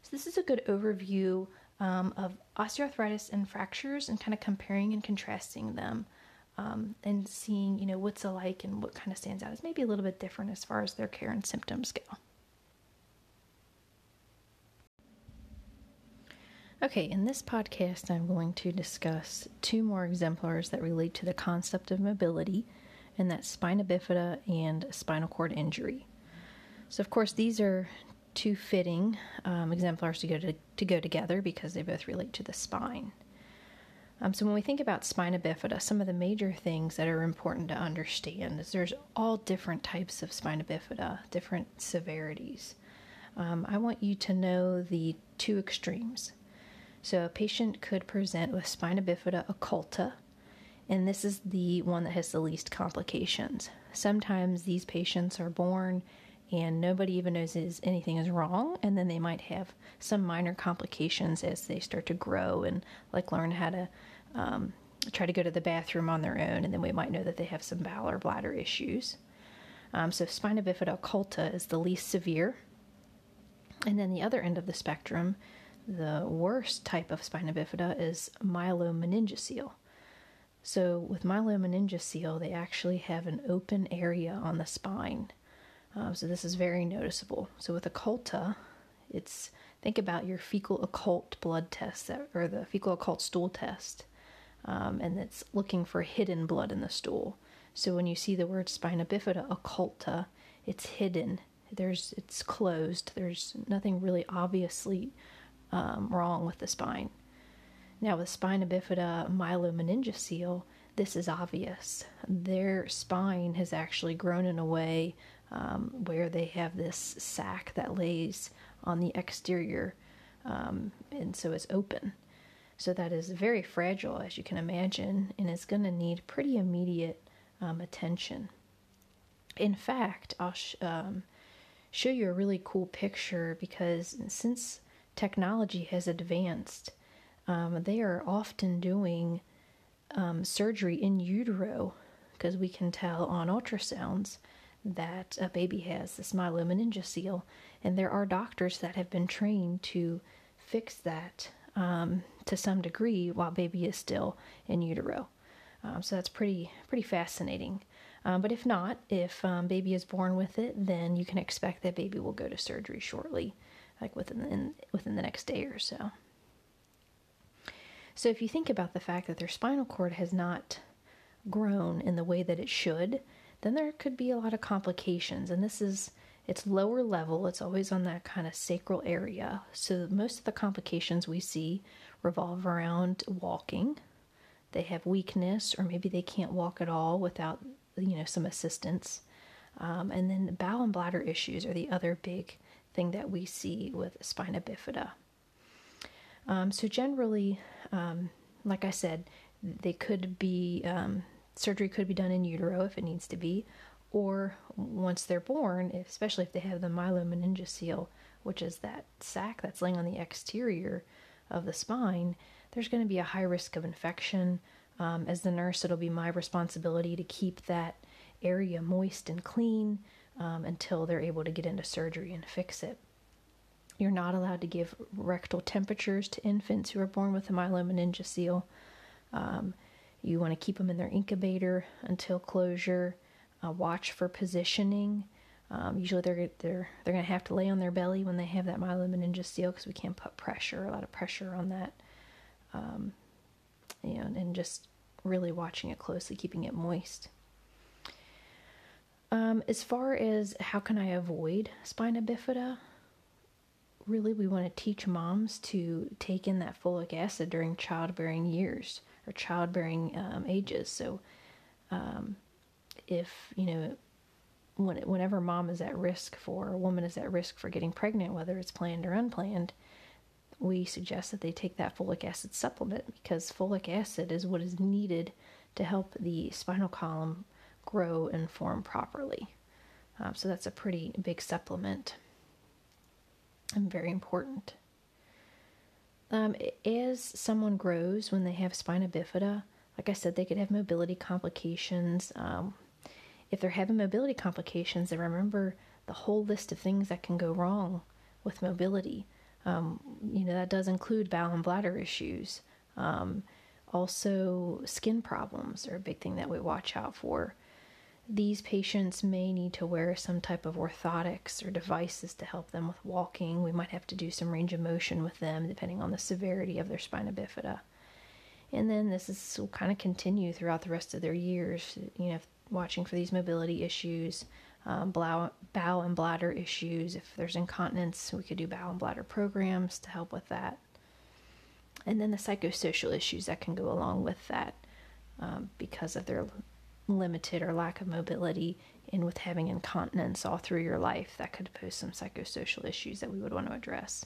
So this is a good overview um, of osteoarthritis and fractures and kind of comparing and contrasting them um, and seeing you know what's alike and what kind of stands out is maybe a little bit different as far as their care and symptoms go. Okay, in this podcast, I'm going to discuss two more exemplars that relate to the concept of mobility, and that's spina bifida and spinal cord injury. So, of course, these are two fitting um, exemplars to go to, to go together because they both relate to the spine. Um, so when we think about spina bifida, some of the major things that are important to understand is there's all different types of spina bifida, different severities. Um, I want you to know the two extremes. So a patient could present with spina bifida occulta, and this is the one that has the least complications. Sometimes these patients are born and nobody even knows is anything is wrong and then they might have some minor complications as they start to grow and like learn how to um, try to go to the bathroom on their own and then we might know that they have some bowel or bladder issues. Um, so spina bifida occulta is the least severe. And then the other end of the spectrum the worst type of spina bifida is myelomeningocele so with myelomeningocele they actually have an open area on the spine. Um, so this is very noticeable. So with occulta, it's think about your fecal occult blood test that, or the fecal occult stool test, um, and it's looking for hidden blood in the stool. So when you see the word spina bifida occulta, it's hidden. There's it's closed. There's nothing really obviously um, wrong with the spine. Now with spina bifida myelomeningocele, this is obvious. Their spine has actually grown in a way um, where they have this sac that lays on the exterior, um, and so it's open. So that is very fragile, as you can imagine, and it's going to need pretty immediate um, attention. In fact, I'll sh- um, show you a really cool picture because since technology has advanced, um, they are often doing um, surgery in utero because we can tell on ultrasounds that a baby has this myelomeningocele, and there are doctors that have been trained to fix that um, to some degree while baby is still in utero. Um, so that's pretty pretty fascinating. Um, but if not, if um, baby is born with it, then you can expect that baby will go to surgery shortly, like within in, within the next day or so. So if you think about the fact that their spinal cord has not grown in the way that it should, then there could be a lot of complications. And this is it's lower level, it's always on that kind of sacral area. So most of the complications we see revolve around walking. They have weakness, or maybe they can't walk at all without you know some assistance. Um, and then bowel and bladder issues are the other big thing that we see with spina bifida. Um, so generally, um, like I said, they could be um, surgery could be done in utero if it needs to be, or once they're born, especially if they have the myelomeningocele, which is that sac that's laying on the exterior of the spine, there's going to be a high risk of infection. Um, as the nurse, it'll be my responsibility to keep that area moist and clean um, until they're able to get into surgery and fix it. You're not allowed to give rectal temperatures to infants who are born with a myelomeningocele. Um, you want to keep them in their incubator until closure. Uh, watch for positioning. Um, usually they're they're they're going to have to lay on their belly when they have that myelomeningocele because we can't put pressure, a lot of pressure on that. Um, and, and just really watching it closely, keeping it moist. Um, as far as how can I avoid spina bifida, really we want to teach moms to take in that folic acid during childbearing years or childbearing um, ages. So, um, if you know, when, whenever mom is at risk for a woman is at risk for getting pregnant, whether it's planned or unplanned, we suggest that they take that folic acid supplement because folic acid is what is needed to help the spinal column grow and form properly. Um, so that's a pretty big supplement and very important. Um, as someone grows when they have spina bifida, like I said, they could have mobility complications. Um, if they're having mobility complications, then remember the whole list of things that can go wrong with mobility. Um, you know, that does include bowel and bladder issues. Um, also, skin problems are a big thing that we watch out for these patients may need to wear some type of orthotics or devices to help them with walking. We might have to do some range of motion with them depending on the severity of their spina bifida. And then this is will kind of continue throughout the rest of their years, you know, watching for these mobility issues. um, bowel, bowel and bladder issues. If there's incontinence, we could do bowel and bladder programs to help with that. And then the psychosocial issues that can go along with that um, because of their limited or lack of mobility and with having incontinence all through your life, that could pose some psychosocial issues that we would want to address.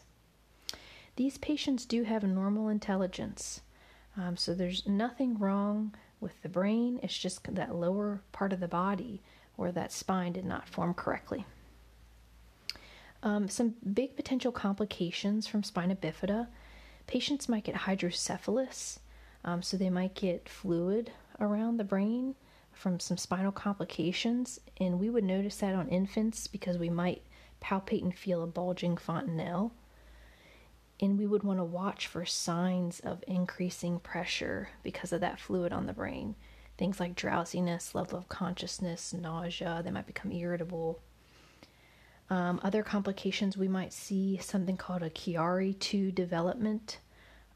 These patients do have normal intelligence, um, so there's nothing wrong with the brain. It's just that lower part of the body where that spine did not form correctly. Um, some big potential complications from spina bifida patients might get hydrocephalus, um, so they might get fluid around the brain from some spinal complications, and we would notice that on infants because we might palpate and feel a bulging fontanelle. And we would want to watch for signs of increasing pressure because of that fluid on the brain. Things like drowsiness, level of consciousness, nausea, they might become irritable. Um, other complications, we might see something called a Chiari 2 development.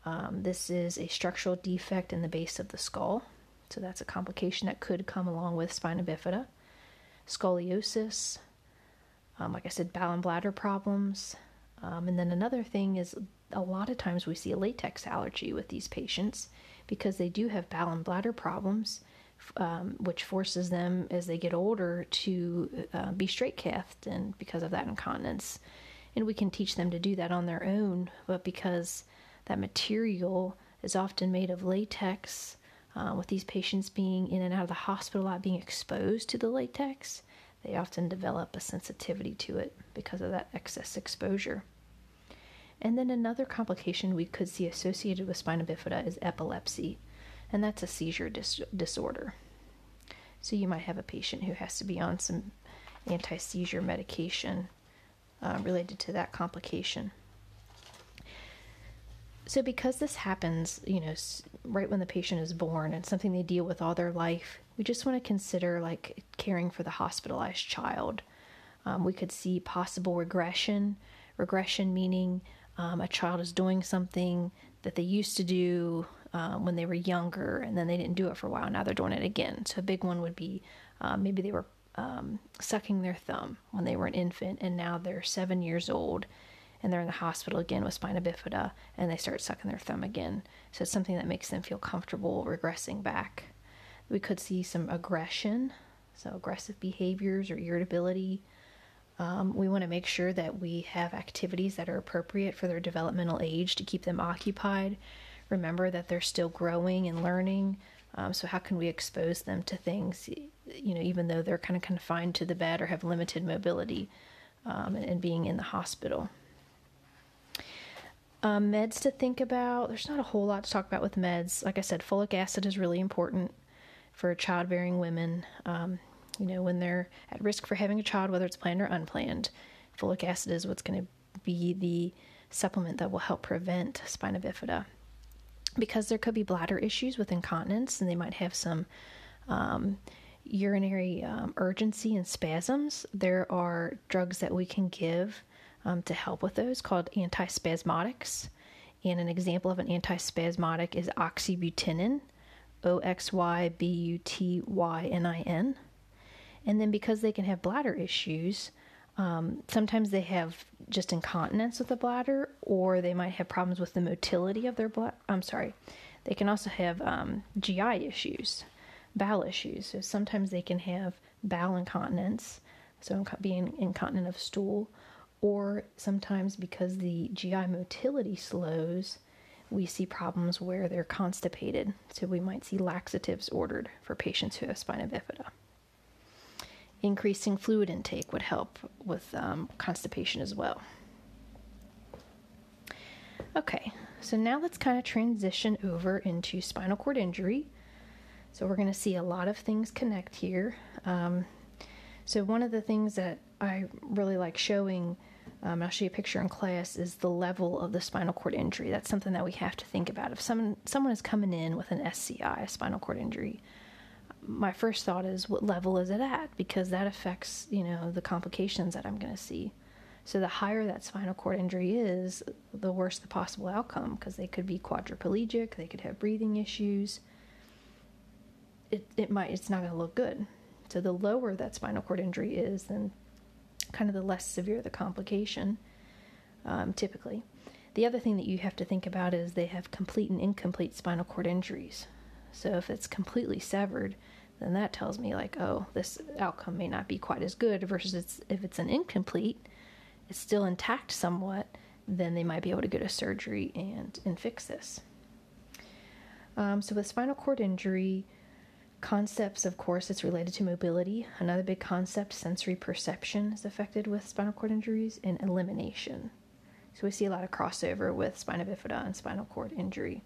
Um, this is a structural defect in the base of the skull. So that's a complication that could come along with spina bifida. Scoliosis, um, like I said, bowel and bladder problems. Um, and then another thing is a lot of times we see a latex allergy with these patients because they do have bowel and bladder problems, um, which forces them as they get older to uh, be straight cathed and because of that incontinence. And we can teach them to do that on their own, but because that material is often made of latex uh, with these patients being in and out of the hospital a lot, being exposed to the latex, they often develop a sensitivity to it because of that excess exposure. And then another complication we could see associated with spina bifida is epilepsy, and that's a seizure dis- disorder. So you might have a patient who has to be on some anti seizure medication uh, related to that complication. So, because this happens, you know, right when the patient is born and something they deal with all their life, we just want to consider like caring for the hospitalized child. Um, we could see possible regression. Regression meaning um, a child is doing something that they used to do um, when they were younger and then they didn't do it for a while. Now they're doing it again. So, a big one would be um, maybe they were um, sucking their thumb when they were an infant and now they're seven years old and they're in the hospital again with spina bifida and they start sucking their thumb again. So it's something that makes them feel comfortable regressing back. We could see some aggression, so aggressive behaviors or irritability. Um, we want to make sure that we have activities that are appropriate for their developmental age to keep them occupied. Remember that they're still growing and learning. Um, so how can we expose them to things, you know, even though they're kind of confined to the bed or have limited mobility um, and, and being in the hospital? Um, meds to think about. There's not a whole lot to talk about with meds. Like I said, folic acid is really important for childbearing women. Um, you know, when they're at risk for having a child, whether it's planned or unplanned, folic acid is what's going to be the supplement that will help prevent spina bifida. Because there could be bladder issues with incontinence, and they might have some um, urinary um, urgency and spasms. There are drugs that we can give um, to help with those called antispasmodics. And an example of an antispasmodic is oxybutynin, O X Y B U T Y N I N. And then because they can have bladder issues, um, sometimes they have just incontinence with the bladder, or they might have problems with the motility of their blood. I'm sorry, they can also have um, GI issues, bowel issues. So sometimes they can have bowel incontinence, so being incontinent of stool, or sometimes because the GI motility slows, we see problems where they're constipated. So we might see laxatives ordered for patients who have spina bifida. Increasing fluid intake would help with um, constipation as well. Okay, so now let's kind of transition over into spinal cord injury. So we're going to see a lot of things connect here. Um, so one of the things that I really like showing um, I'll show you a picture in class, is the level of the spinal cord injury. That's something that we have to think about. If someone someone is coming in with an SCI, a spinal cord injury, my first thought is what level is it at? Because that affects, you know, the complications that I'm going to see. So the higher that spinal cord injury is, the worse the possible outcome because they could be quadriplegic, they could have breathing issues. It it might it's not going to look good. So the lower that spinal cord injury is, then kind of the less severe the complication, um, typically. The other thing that you have to think about is they have complete and incomplete spinal cord injuries. So if it's completely severed, then that tells me like, oh, this outcome may not be quite as good. Versus it's, if it's an incomplete, it's still intact somewhat, then they might be able to go to surgery and and fix this. Um, so with spinal cord injury, concepts, of course, it's related to mobility. Another big concept, sensory perception, is affected with spinal cord injuries, and elimination. So we see a lot of crossover with spina bifida and spinal cord injury,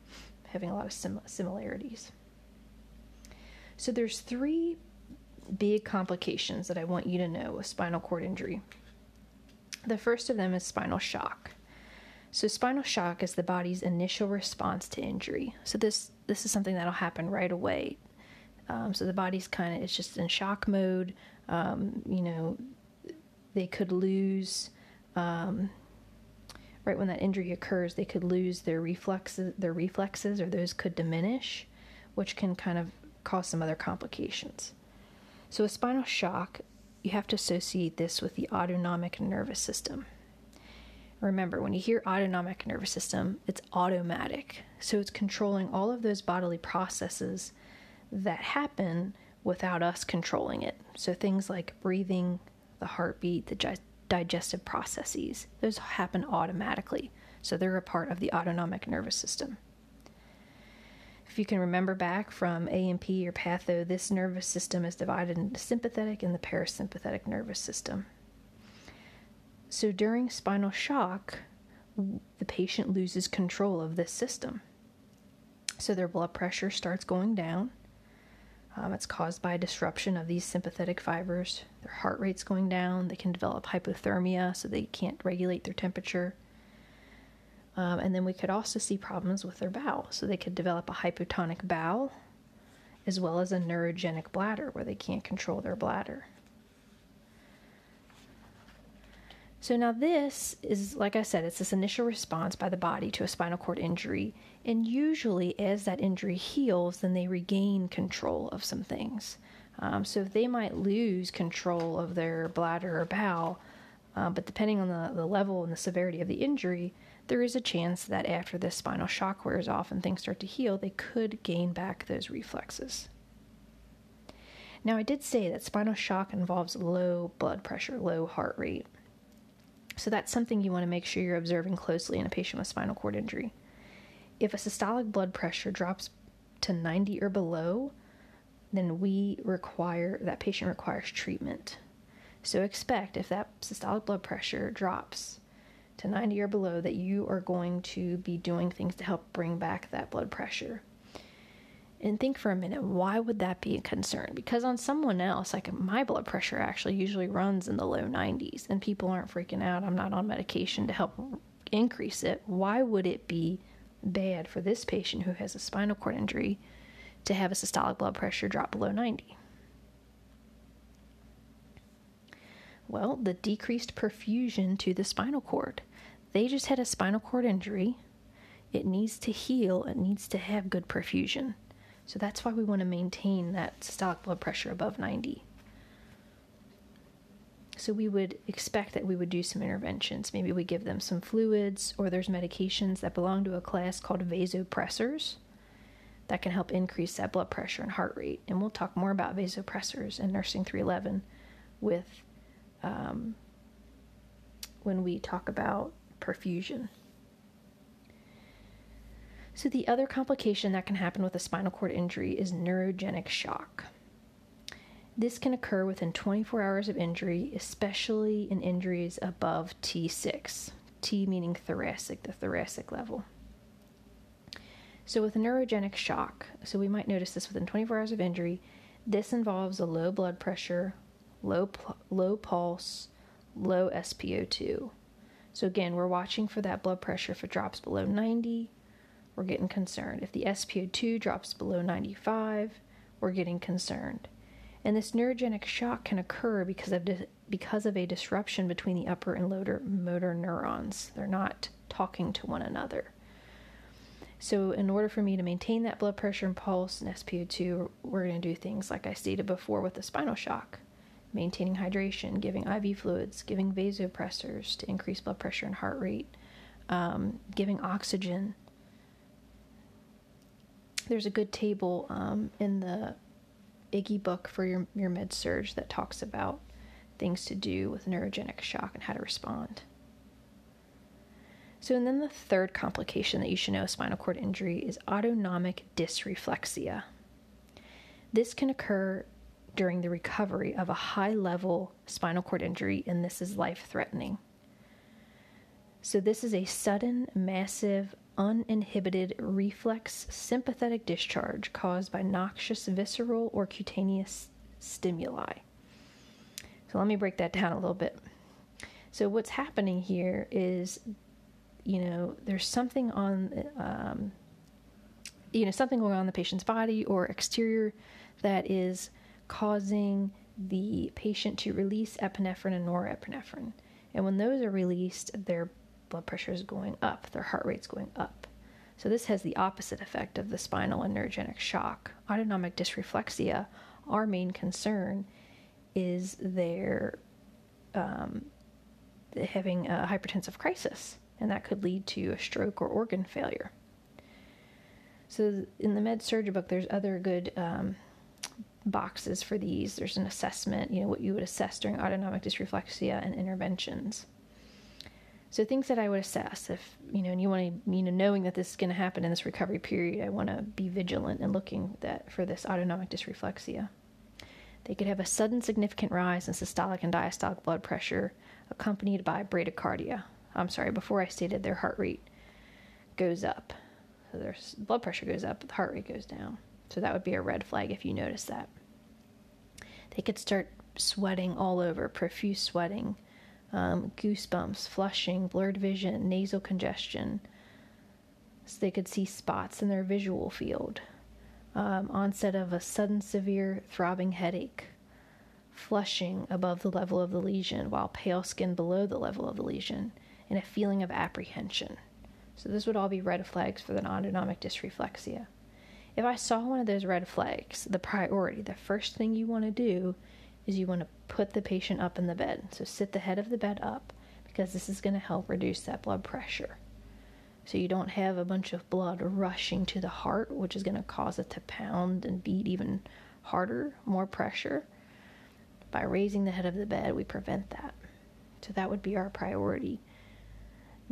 having a lot of sim- similarities. So there's three big complications that I want you to know with spinal cord injury. The first of them is spinal shock. So spinal shock is the body's initial response to injury. So this this is something that'll happen right away. Um, so the body's kind of it's just in shock mode. Um, you know, they could lose um, right when that injury occurs. They could lose their reflexes, their reflexes, or those could diminish, which can kind of cause some other complications. So a spinal shock, you have to associate this with the autonomic nervous system. Remember, when you hear autonomic nervous system, it's automatic. So it's controlling all of those bodily processes that happen without us controlling it. So things like breathing, the heartbeat, the digestive processes, those happen automatically. So they're a part of the autonomic nervous system. If you can remember back from A&P or patho, this nervous system is divided into sympathetic and the parasympathetic nervous system. So during spinal shock, the patient loses control of this system. So their blood pressure starts going down. Um, it's caused by disruption of these sympathetic fibers. Their heart rate's going down. They can develop hypothermia, so they can't regulate their temperature. Um, and then we could also see problems with their bowel. So they could develop a hypotonic bowel as well as a neurogenic bladder where they can't control their bladder. So now this is, like I said, it's this initial response by the body to a spinal cord injury. And usually, as that injury heals, then they regain control of some things. Um, so they might lose control of their bladder or bowel, uh, but depending on the, the level and the severity of the injury, there is a chance that after this spinal shock wears off and things start to heal, they could gain back those reflexes. Now, I did say that spinal shock involves low blood pressure, low heart rate. So that's something you want to make sure you're observing closely in a patient with spinal cord injury. If a systolic blood pressure drops to 90 or below, then we require that patient requires treatment. So expect if that systolic blood pressure drops to 90 or below that you are going to be doing things to help bring back that blood pressure and think for a minute why would that be a concern? Because on someone else like my blood pressure actually usually runs in the low 90s and people aren't freaking out. I'm not on medication to help increase it. Why would it be bad for this patient who has a spinal cord injury to have a systolic blood pressure drop below 90 well the decreased perfusion to the spinal cord. They just had a spinal cord injury. It needs to heal. It needs to have good perfusion so that's why we want to maintain that systolic blood pressure above 90. So we would expect that we would do some interventions. Maybe we give them some fluids, or there's medications that belong to a class called vasopressors that can help increase that blood pressure and heart rate. And we'll talk more about vasopressors in Nursing 311 with um, when we talk about perfusion. So, the other complication that can happen with a spinal cord injury is neurogenic shock. This can occur within 24 hours of injury, especially in injuries above T6, T meaning thoracic, the thoracic level. So, with neurogenic shock, so we might notice this within 24 hours of injury, this involves a low blood pressure, low, low pulse, low SpO2. So, again, we're watching for that blood pressure if it drops below 90 we're getting concerned. If the SpO2 drops below 95, we're getting concerned. And this neurogenic shock can occur because of di- because of a disruption between the upper and lower motor neurons. They're not talking to one another. So, in order for me to maintain that blood pressure and pulse and SpO2, we're going to do things like I stated before with the spinal shock maintaining hydration, giving IV fluids, giving vasopressors to increase blood pressure and heart rate, um, giving oxygen. There's a good table um, in the Iggy book for your, your med surg that talks about things to do with neurogenic shock and how to respond. So, and then the third complication that you should know of spinal cord injury is autonomic dysreflexia. This can occur during the recovery of a high level spinal cord injury, and this is life threatening. So, this is a sudden, massive, uninhibited reflex sympathetic discharge caused by noxious visceral or cutaneous stimuli. So, let me break that down a little bit. So, what's happening here is you know, there's something on, um, you know, something going on in the patient's body or exterior that is causing the patient to release epinephrine and norepinephrine. And when those are released, their blood pressure is going up, their heart rate's going up. So this has the opposite effect of the spinal and neurogenic shock. Autonomic dysreflexia, our main concern is their um, having a hypertensive crisis and that could lead to a stroke or organ failure. So, in the med surg book, there's other good um, boxes for these. There's an assessment, you know, what you would assess during autonomic dysreflexia and interventions. So, things that I would assess if, you know, and you want to, you know, knowing that this is going to happen in this recovery period, I want to be vigilant and looking that for this autonomic dysreflexia. They could have a sudden significant rise in systolic and diastolic blood pressure accompanied by bradycardia, I'm sorry, before I stated their heart rate goes up. So their blood pressure goes up, but the heart rate goes down. So that would be a red flag if you notice that. They could start sweating all over, profuse sweating, um, goosebumps, flushing, blurred vision, nasal congestion. So they could see spots in their visual field. Um, onset of a sudden severe throbbing headache, flushing above the level of the lesion while pale skin below the level of the lesion, and a feeling of apprehension. So, this would all be red flags for the autonomic dysreflexia. If I saw one of those red flags, the priority, the first thing you want to do is you want to put the patient up in the bed. So, sit the head of the bed up because this is going to help reduce that blood pressure. So, you don't have a bunch of blood rushing to the heart, which is going to cause it to pound and beat even harder, more pressure. By raising the head of the bed, we prevent that. So, that would be our priority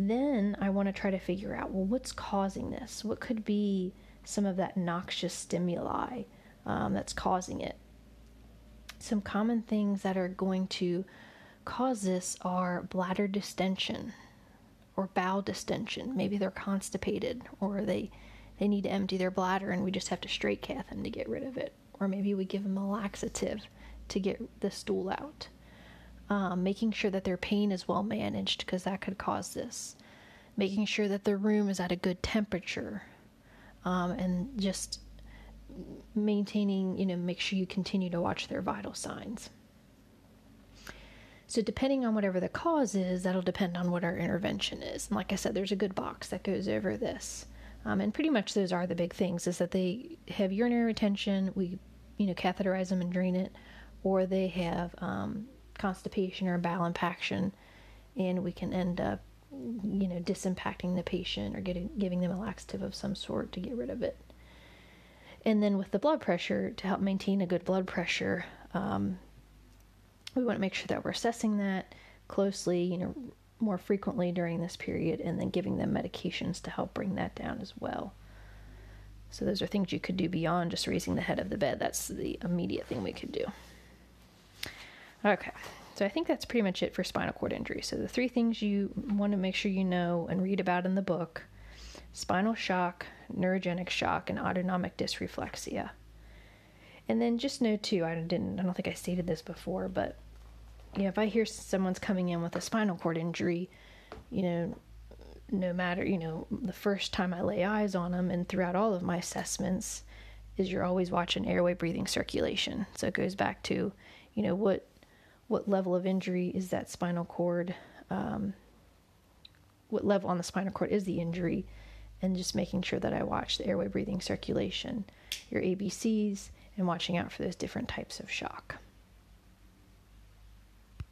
then I want to try to figure out well, what's causing this? What could be some of that noxious stimuli um, that's causing it? Some common things that are going to cause this are bladder distension or bowel distension. Maybe they're constipated or they they need to empty their bladder and we just have to straight cath them to get rid of it. Or maybe we give them a laxative to get the stool out um, making sure that their pain is well managed because that could cause this, making sure that the room is at a good temperature, um, and just maintaining, you know, make sure you continue to watch their vital signs. So, depending on whatever the cause is, that'll depend on what our intervention is. And like I said, there's a good box that goes over this. Um, and pretty much those are the big things: is that they have urinary retention, we, you know, catheterize them and drain it, or they have um, constipation or bowel impaction, and we can end up, you know, disimpacting the patient or getting giving them a laxative of some sort to get rid of it. And then with the blood pressure, to help maintain a good blood pressure, um, we want to make sure that we're assessing that closely, you know, more frequently during this period, and then giving them medications to help bring that down as well. So those are things you could do beyond just raising the head of the bed. That's the immediate thing we could do. Okay, so I think that's pretty much it for spinal cord injury. So the three things you want to make sure you know and read about in the book spinal shock, neurogenic shock, and autonomic dysreflexia. And then just know too, I didn't I don't think I stated this before, but know, if I hear someone's coming in with a spinal cord injury, you know, no matter, you know, the first time I lay eyes on them and throughout all of my assessments is you're always watching airway breathing circulation. So it goes back to, you know, what what level of injury is that spinal cord, um, what level on the spinal cord is the injury, and just making sure that I watch the airway breathing circulation, your ABCs, and watching out for those different types of shock.